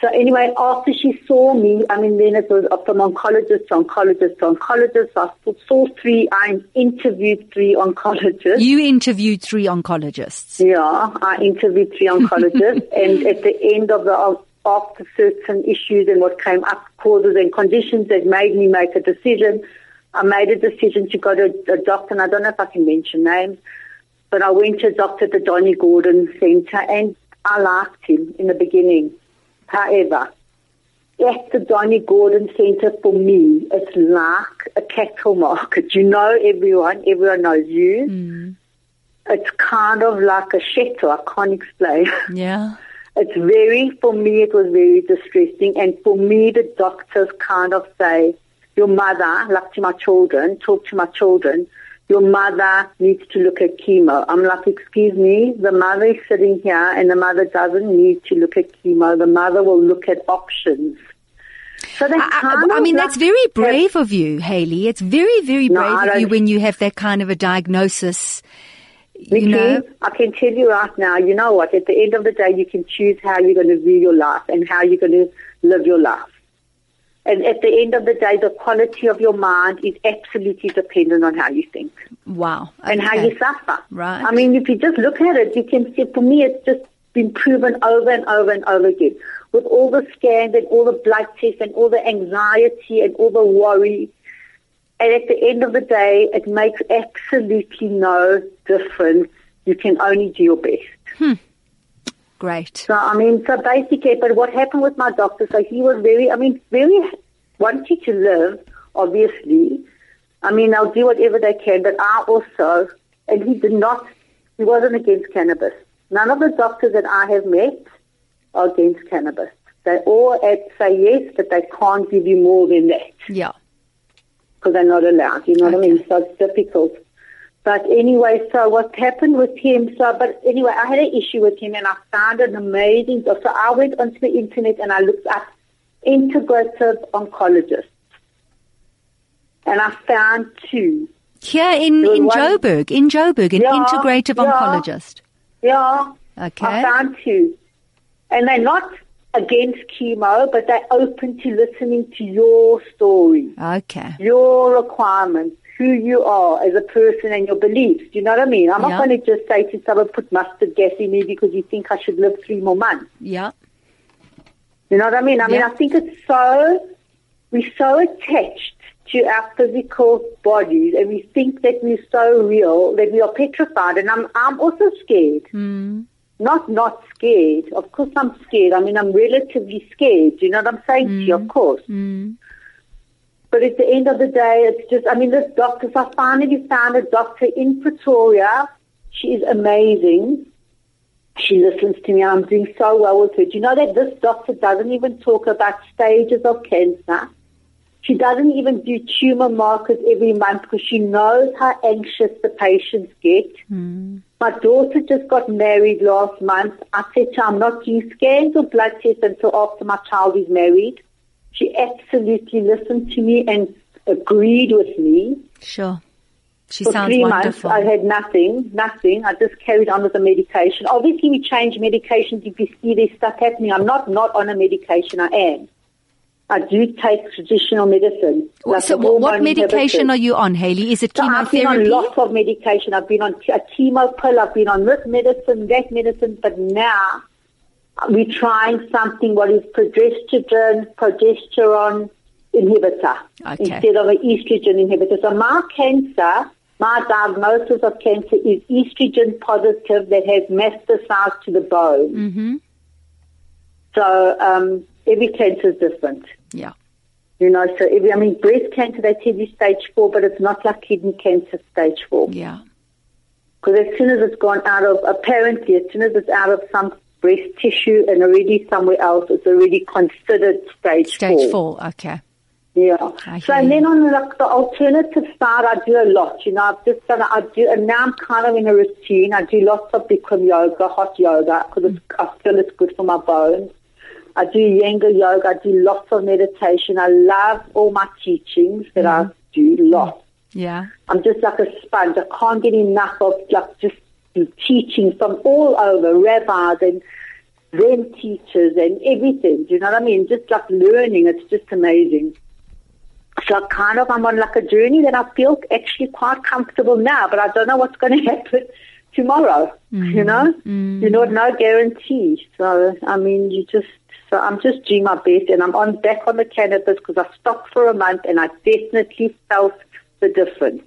So anyway, after she saw me, I mean, then it was from oncologist to oncologist to oncologist. I saw three, I interviewed three oncologists. You interviewed three oncologists. Yeah, I interviewed three oncologists. and at the end of the, after certain issues and what came up, causes and conditions that made me make a decision, I made a decision to go to a doctor, and I don't know if I can mention names, but I went to a doctor at the Donald Gordon Center, and I liked him in the beginning. However, at the Donald Gordon Center for me, it's like a cattle market. You know everyone, everyone knows you. Mm. It's kind of like a chateau. I can't explain. Yeah. It's very, for me, it was very distressing. And for me, the doctors kind of say, your mother, like to my children, talk to my children, your mother needs to look at chemo. I'm like, excuse me, the mother is sitting here and the mother doesn't need to look at chemo. The mother will look at options. So I, I, I, mean, that's very brave of you, Haley. It's very, very brave no, of you when you have that kind of a diagnosis. Nikki, you know? I can tell you right now, you know what? At the end of the day, you can choose how you're going to view your life and how you're going to live your life. And at the end of the day, the quality of your mind is absolutely dependent on how you think. Wow. Okay. And how you suffer. Right. I mean, if you just look at it, you can see, for me, it's just been proven over and over and over again. With all the scans and all the blood tests and all the anxiety and all the worry. And at the end of the day, it makes absolutely no difference. You can only do your best. Hmm. Great. So, I mean, so basically, but what happened with my doctor, so he was very, I mean, very wanting to live, obviously. I mean, they'll do whatever they can, but I also, and he did not, he wasn't against cannabis. None of the doctors that I have met are against cannabis. They all say yes, but they can't give you more than that. Yeah. Because they're not allowed, you know okay. what I mean? So it's difficult. But anyway, so what happened with him, so, but anyway, I had an issue with him and I found an amazing, so I went onto the internet and I looked up integrative oncologists. And I found two. Here in, in one, Joburg, in Joburg, an yeah, integrative yeah, oncologist. Yeah. Okay. I found two. And they're not against chemo, but they're open to listening to your story. Okay. Your requirements who you are as a person and your beliefs. Do you know what I mean? I'm yeah. not going to just say to someone, put mustard gas in me because you think I should live three more months. Yeah. You know what I mean? I yeah. mean, I think it's so, we're so attached to our physical bodies and we think that we're so real that we are petrified. And I'm, I'm also scared. Mm. Not, not scared. Of course I'm scared. I mean, I'm relatively scared. Do You know what I'm saying mm. to you? Of course. Mm. But at the end of the day, it's just, I mean, this doctor, so I finally found a doctor in Pretoria. She is amazing. She listens to me. I'm doing so well with her. Do you know that this doctor doesn't even talk about stages of cancer? She doesn't even do tumor markers every month because she knows how anxious the patients get. Mm. My daughter just got married last month. I said to her, I'm not doing scans or blood tests until after my child is married. She absolutely listened to me and agreed with me. Sure. She For sounds three wonderful. months, I had nothing, nothing. I just carried on with the medication. Obviously, we change medications if you see there's stuff happening. I'm not not on a medication. I am. I do take traditional medicine. like so, what, medication are you on, Haley? Is it So I've been on chemotherapy? lots of medication. I've been on a chemo pill. I've been on this medicine, that medicine. But now we're trying something what is progesterone, progesterone inhibitor Okay. instead of an estrogen inhibitor. So my cancer, my diagnosis of cancer is estrogen positive that has metastasized to the bone. Mm-hmm. So um, every cancer is different. Yeah. You know, so every, I mean, breast cancer, they tell you stage four, but it's not like kidney cancer stage four. Yeah. Because as soon as it's gone out of, apparently, as soon as it's out of some breast tissue and already somewhere else, it's already considered stage, Stage four. Okay. Yeah. I So and then on the, like, the alternative side, I do a lot. You know, I've just done, I do, and now I'm kind of in a routine. I do lots of Bikram yoga, hot yoga, because I feel it's good for my bones. I do Iyengar yoga. I do lots of meditation. I love all my teachings that I mm-hmm. do, lots. Yeah. I'm just like a sponge. I can't get enough of like just teaching from all over, rabbis and Zen teachers and everything. Do you know what I mean? Just like learning. It's just amazing. So I kind of I'm on like a journey that I feel actually quite comfortable now, but I don't know what's going to happen tomorrow. You mm, know, mm. you know, no guarantee. So I mean, you just. So I'm just doing my best, and I'm on back on the cannabis because I stopped for a month, and I definitely felt the difference.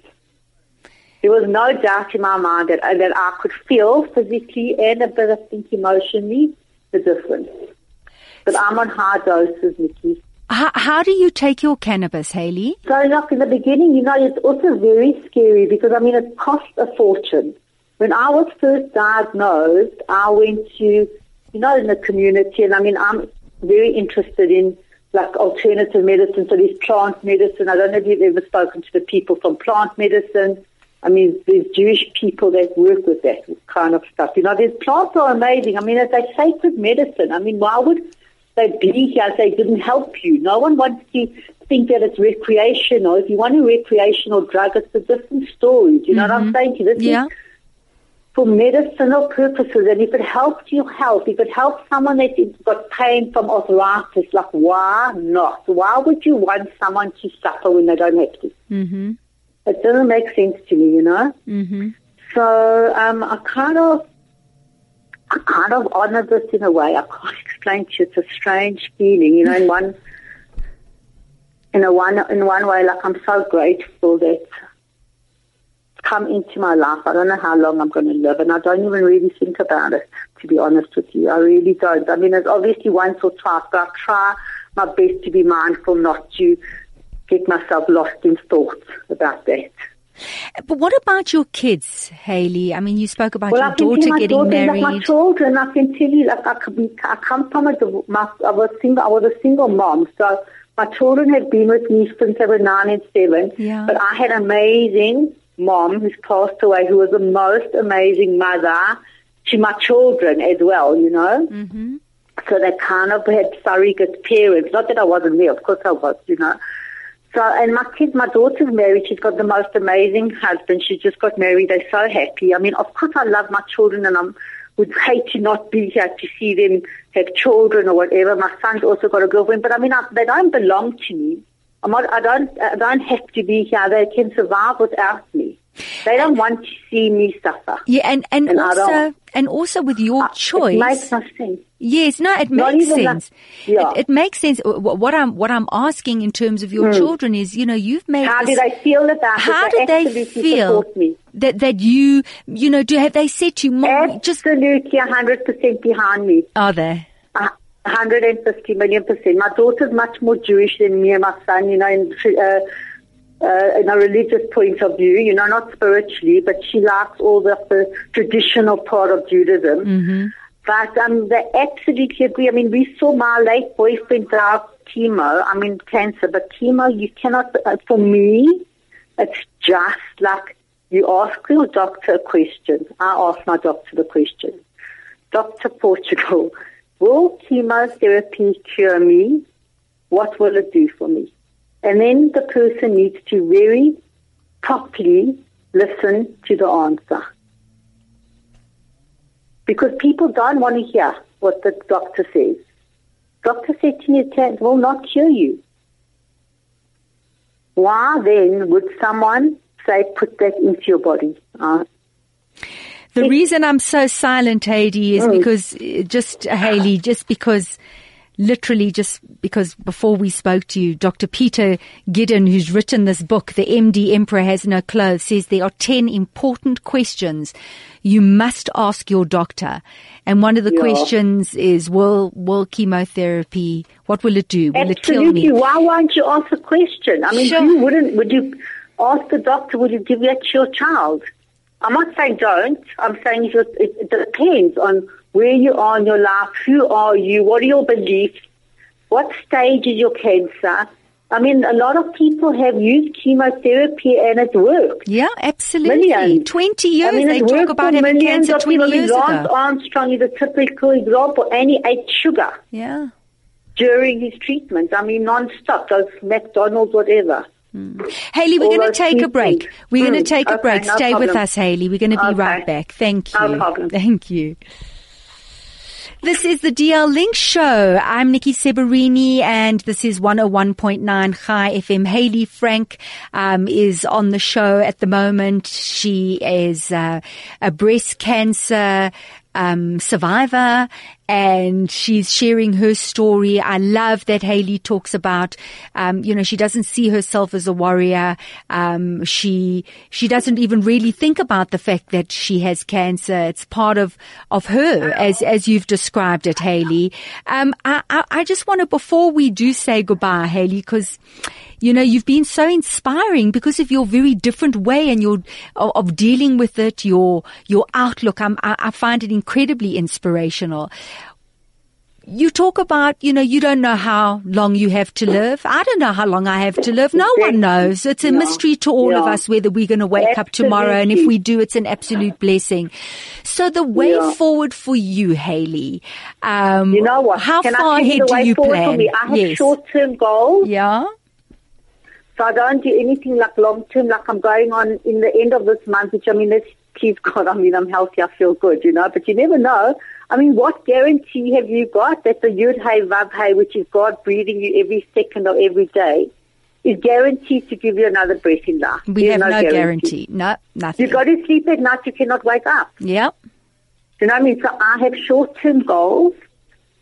There was no doubt in my mind that, that I could feel physically and a bit, I think, emotionally the difference. But I'm on high doses, Nikki. How, how do you take your cannabis, Haley? So, like in the beginning, you know, it's also very scary because, I mean, it costs a fortune. When I was first diagnosed, I went to, you know, in the community, and I mean, I'm very interested in like alternative medicine, so there's plant medicine. I don't know if you've ever spoken to the people from plant medicine. I mean, there's Jewish people that work with that kind of stuff. You know, there's plants are amazing. I mean, it's like sacred medicine. I mean, why would they be here if they didn't help you? No one wants to think that it's recreational. If you want a recreational drug, it's a different story. Do you know what I'm saying to? This Yeah. is for medicinal purposes. And if it helps your health, if it helps someone that's got pain from arthritis, like why not? Why would you want someone to suffer when they don't have to? Mm-hmm. It doesn't make sense to me, you know. Mm-hmm. So um, I kind of, I kind of honor this in a way. I can't explain to you. It's a strange feeling, you know. In one, in a one, in one way, like I'm so grateful that it's come into my life. I don't know how long I'm going to live, and I don't even really think about it. To be honest with you, I really don't. I mean, it's obviously once or twice, but I try my best to be mindful not to get myself lost in thoughts about that. But what about your kids, Haley? I mean, you spoke about Well, your daughter getting daughter, married. Like my children, I can tell you, like I, I come from a, my, I was single, I was a single mom, so my children have been with me since they were nine and seven. Yeah. But I had an amazing mom who's passed away, who was the most amazing mother to my children as well. You know. mm-hmm. So they kind of had surrogate parents. Not that I wasn't there, of course I was, you know. So, and my kids, my daughter's married. She's got the most amazing husband. She just got married. They're so happy. I mean, of course I love my children and I would hate to not be here to see them have children or whatever. My son's also got a girlfriend, but I mean, I, they don't belong to me. I'm not, I don't, I don't have to be here. They can survive without me. They don't want to see me suffer. Yeah, and, and, And also and also with your choice. It makes no sense. Yes, no, it Not makes even that- sense. yeah. It, it makes sense. Wh- wh- What I'm what I'm asking in terms of your children is, you know, you've made. How this, do they feel about How did they feel me. that that you you know do have they said to you, Mom, just Absolutely, 100% behind me. are they? Uh, 150 million percent. My daughter's much more Jewish than me and my son, you know, in, uh, uh, in a religious point of view, you know, not spiritually, but she likes all the, the traditional part of Judaism. Mm-hmm. But um, they absolutely agree. I mean, we saw my late boyfriend have chemo, I mean, cancer, but chemo, you cannot, uh, for me, it's just like you ask your doctor a question. I ask my doctor the question. Dr. Portugal, will chemotherapy cure me? What will it do for me? And then the person needs to very properly listen to the answer. Because people don't want to hear what the doctor says. Doctor said to you, will not cure you. Why then would someone say put that into your body? Uh, the reason I'm so silent, Heidi, is mm. because uh, just Haley, just because literally just because before we spoke to you, Dr. Peter Giddens, who's written this book, The MD Emperor Has No Clothes, says there are 10 important questions you must ask your doctor. And one of the yeah. questions is, will, will chemotherapy, what will it do? Will Absolutely. it kill me? Why won't you ask a question? I mean, sure. you wouldn't, would you ask the doctor, would you give that to your child? I'm not saying don't. I'm saying it depends on where you are in your life, who are you, what are your beliefs, what stage is your cancer. I mean, a lot of people have used chemotherapy and it worked. Yeah, absolutely. Millions. 20 years. I mean, they talk about having cancer 20 people. years Lance ago. Armstrong is a typical example and he ate sugar. Yeah. During his treatment. I mean, non-stop, those McDonald's, whatever. Mm. Haley, we're going to take a break. We're mm. going to take a break. No Stay problem. with us, Haley. We're going to be okay. right back. Thank you. No problem. Thank you. This is the DL Link Show. I'm Nikki Seberini and this is 101.9 Chai FM. Haley Frank um, is on the show at the moment. She is uh, a breast cancer um, survivor and she's sharing her story. I love that Haley talks about, um, you know, she doesn't see herself as a warrior. Um, she, she doesn't even really think about the fact that she has cancer. It's part of, of her as, as you've described it, Haley. Um, I, I, I just want to, before we do say goodbye, Haley, because, you know, you've been so inspiring because of your very different way and your of dealing with it, your your outlook. I'm, I, I find it incredibly inspirational you talk about, you know, you don't know how long you have to live. I don't know how long I have to live. No one knows. It's a mystery to all yeah. of us whether we're going to wake Absolutely. up tomorrow. And if we do, it's an absolute blessing. So the way yeah. forward for you, Haley, um, you know what? How Can far ahead do you plan? I have yes. short-term goals. Yeah. So I don't do anything like long term, like I'm going on in the end of this month, which I mean, let's please God, I mean, I'm healthy, I feel good, you know, but you never know. I mean, what guarantee have you got that the Yud Hey Vav which is God breathing you every second of every day, is guaranteed to give you another breath in life? We There's have no, no guarantee. guarantee. No, nothing. You got to sleep at night, you cannot wake up. Yep. You know what I mean? So I have short-term goals.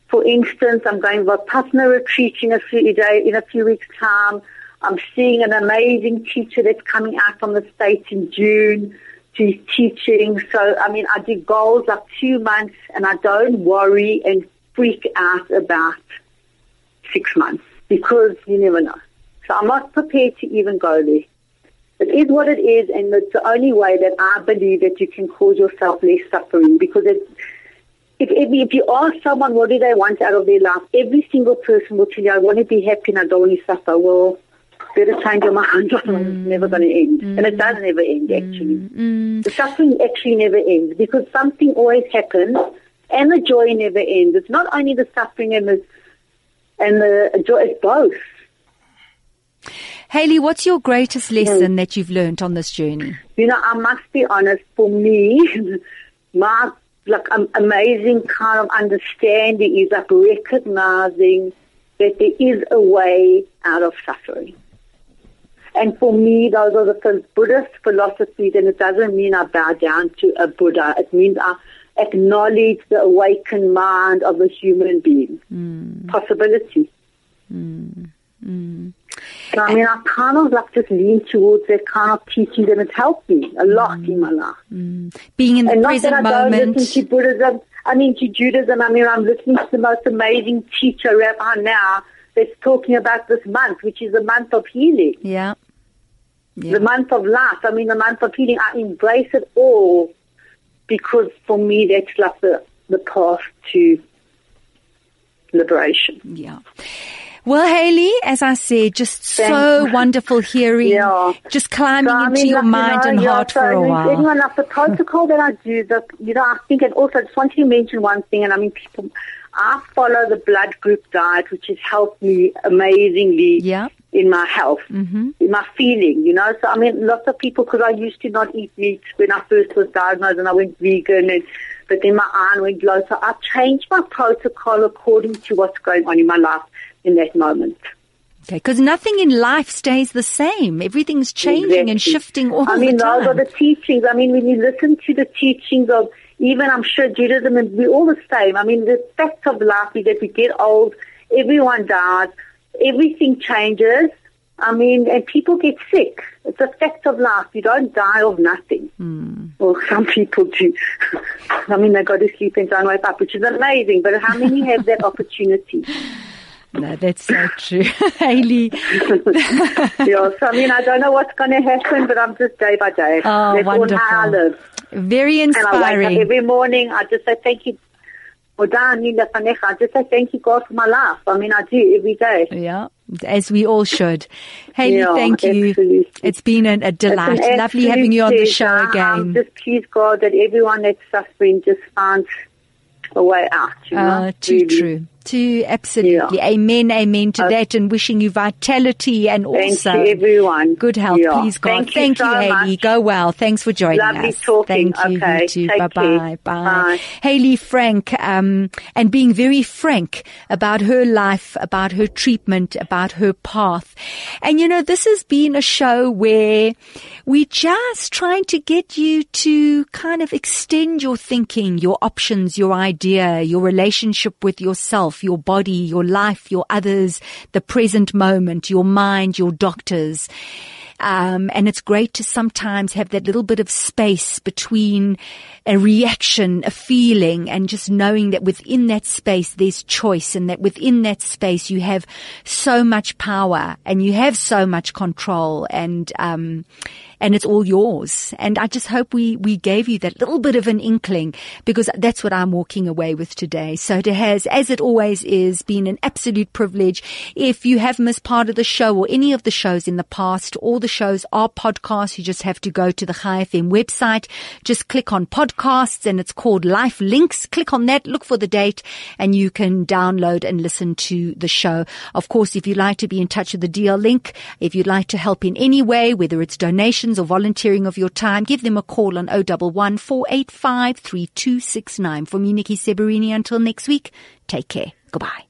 For instance, I'm going for a partner retreat in a few day, in a few weeks' time. I'm seeing an amazing teacher that's coming out from the States in June. She's teaching. So, I mean, I do goals like two months and I don't worry and freak out about six months because you never know. So I'm not prepared to even go there. It is what it is and it's the only way that I believe that you can cause yourself less suffering because if, if, if you ask someone what do they want out of their life, every single person will tell you, I want to be happy and I don't want to suffer. Well, better change your mind, otherwise mm. it's never going to end. Mm. And it does never end, actually. Mm. The suffering actually never ends because something always happens and the joy never ends. It's not only the suffering and the, and the joy, it's both. Haley, what's your greatest lesson mm. that you've learned on this journey? You know, I must be honest, for me, my like um, amazing kind of understanding is like recognizing that there is a way out of suffering. And for me, those are the Buddhist philosophies, and it doesn't mean I bow down to a Buddha. It means I acknowledge the awakened mind of a human being. Mm. Possibility. Mm. Mm. So, I mean, I kind of like just lean towards that kind of teaching, and it's helped me a lot mm. in my life. Mm. Being in the and present not that I moment. don't listen to Buddhism. I mean, to Judaism, I mean, I'm listening to the most amazing teacher, Rabbi now, that's talking about this month, which is a month of healing. Yeah. Yeah. The month of life. I mean, the month of healing. I embrace it all because for me, that's like the, the path to liberation. Yeah. Well, Haley, as I said, just so wonderful hearing, yeah. just climbing So, I into mean, your like, you mind know, and yeah, heart so for a while. Anyone like the protocol that I do, the, you know, I think, and also I just wanted to mention one thing, and I mean, people, I follow the blood group diet, which has helped me amazingly Yeah. In my health, Mm-hmm. in my feeling, you know. So, I mean, lots of people, because I used to not eat meat when I first was diagnosed and I went vegan, and but then my iron went low. So I changed my protocol according to what's going on in my life in that moment. Okay, because nothing in life stays the same. Everything's changing and shifting all I mean, the time. I mean, those are the teachings. I mean, when you listen to the teachings of even, I'm sure Judaism, and we're all the same. I mean, the fact of life is that we get old, everyone dies, everything changes. I mean, and people get sick. It's a fact of life. You don't die of nothing. Hmm. Well, some people do. I mean, they go to sleep and don't wake up, which is amazing. But how many have that opportunity? No, that's so true. Haley, yeah, so I mean, I don't know what's going to happen, but I'm just day by day. Oh, That's all how I wonderful. live. very And I wake up inspiring. every morning. I just say thank you. Oda, Nila, Fanecha. I just say thank you, God, for my life. I mean, I do every day. Yeah, as we all should. Haley, Yeah, thank you. absolutely. It's been an, a delight. an Lovely having you on the show again. just please God that everyone that's suffering just finds a way out. You know? Uh, too Really. true. Too absolutely. Amen, amen to that and wishing you vitality and Thank also everyone. good health, Yeah. please God. Thank you so Haley. much. Go well. Thanks for joining Lovely us. talking. Thank you, Okay. you bye. Bye. Bye. Haley Frank, um, and being very frank about her life, about her treatment, about her path. And you know, this has been a show where we're just trying to get you to kind of extend your thinking, your options, your idea, your relationship with yourself, your body, your life, your others, the present moment, your mind, your doctors. Um, and it's great to sometimes have that little bit of space between a reaction, a feeling, and just knowing that within that space there's choice and that within that space you have so much power and you have so much control and, um, and it's all yours. And I just hope we, we gave you that little bit of an inkling because that's what I'm walking away with today. So it has, as it always is, been an absolute privilege. If you have missed part of the show or any of the shows in the past, all the shows are podcasts. You just have to go to the Chai FM website, just click on podcasts and it's called Life Links. Click on that, look for the date and you can download and listen to the show. Of course, if you'd like to be in touch with the DL Link, if you'd like to help in any way, whether it's donations or volunteering of your time, give them a call on 011 485 3269. For me, Nikki Seberini, until next week, take care. Goodbye.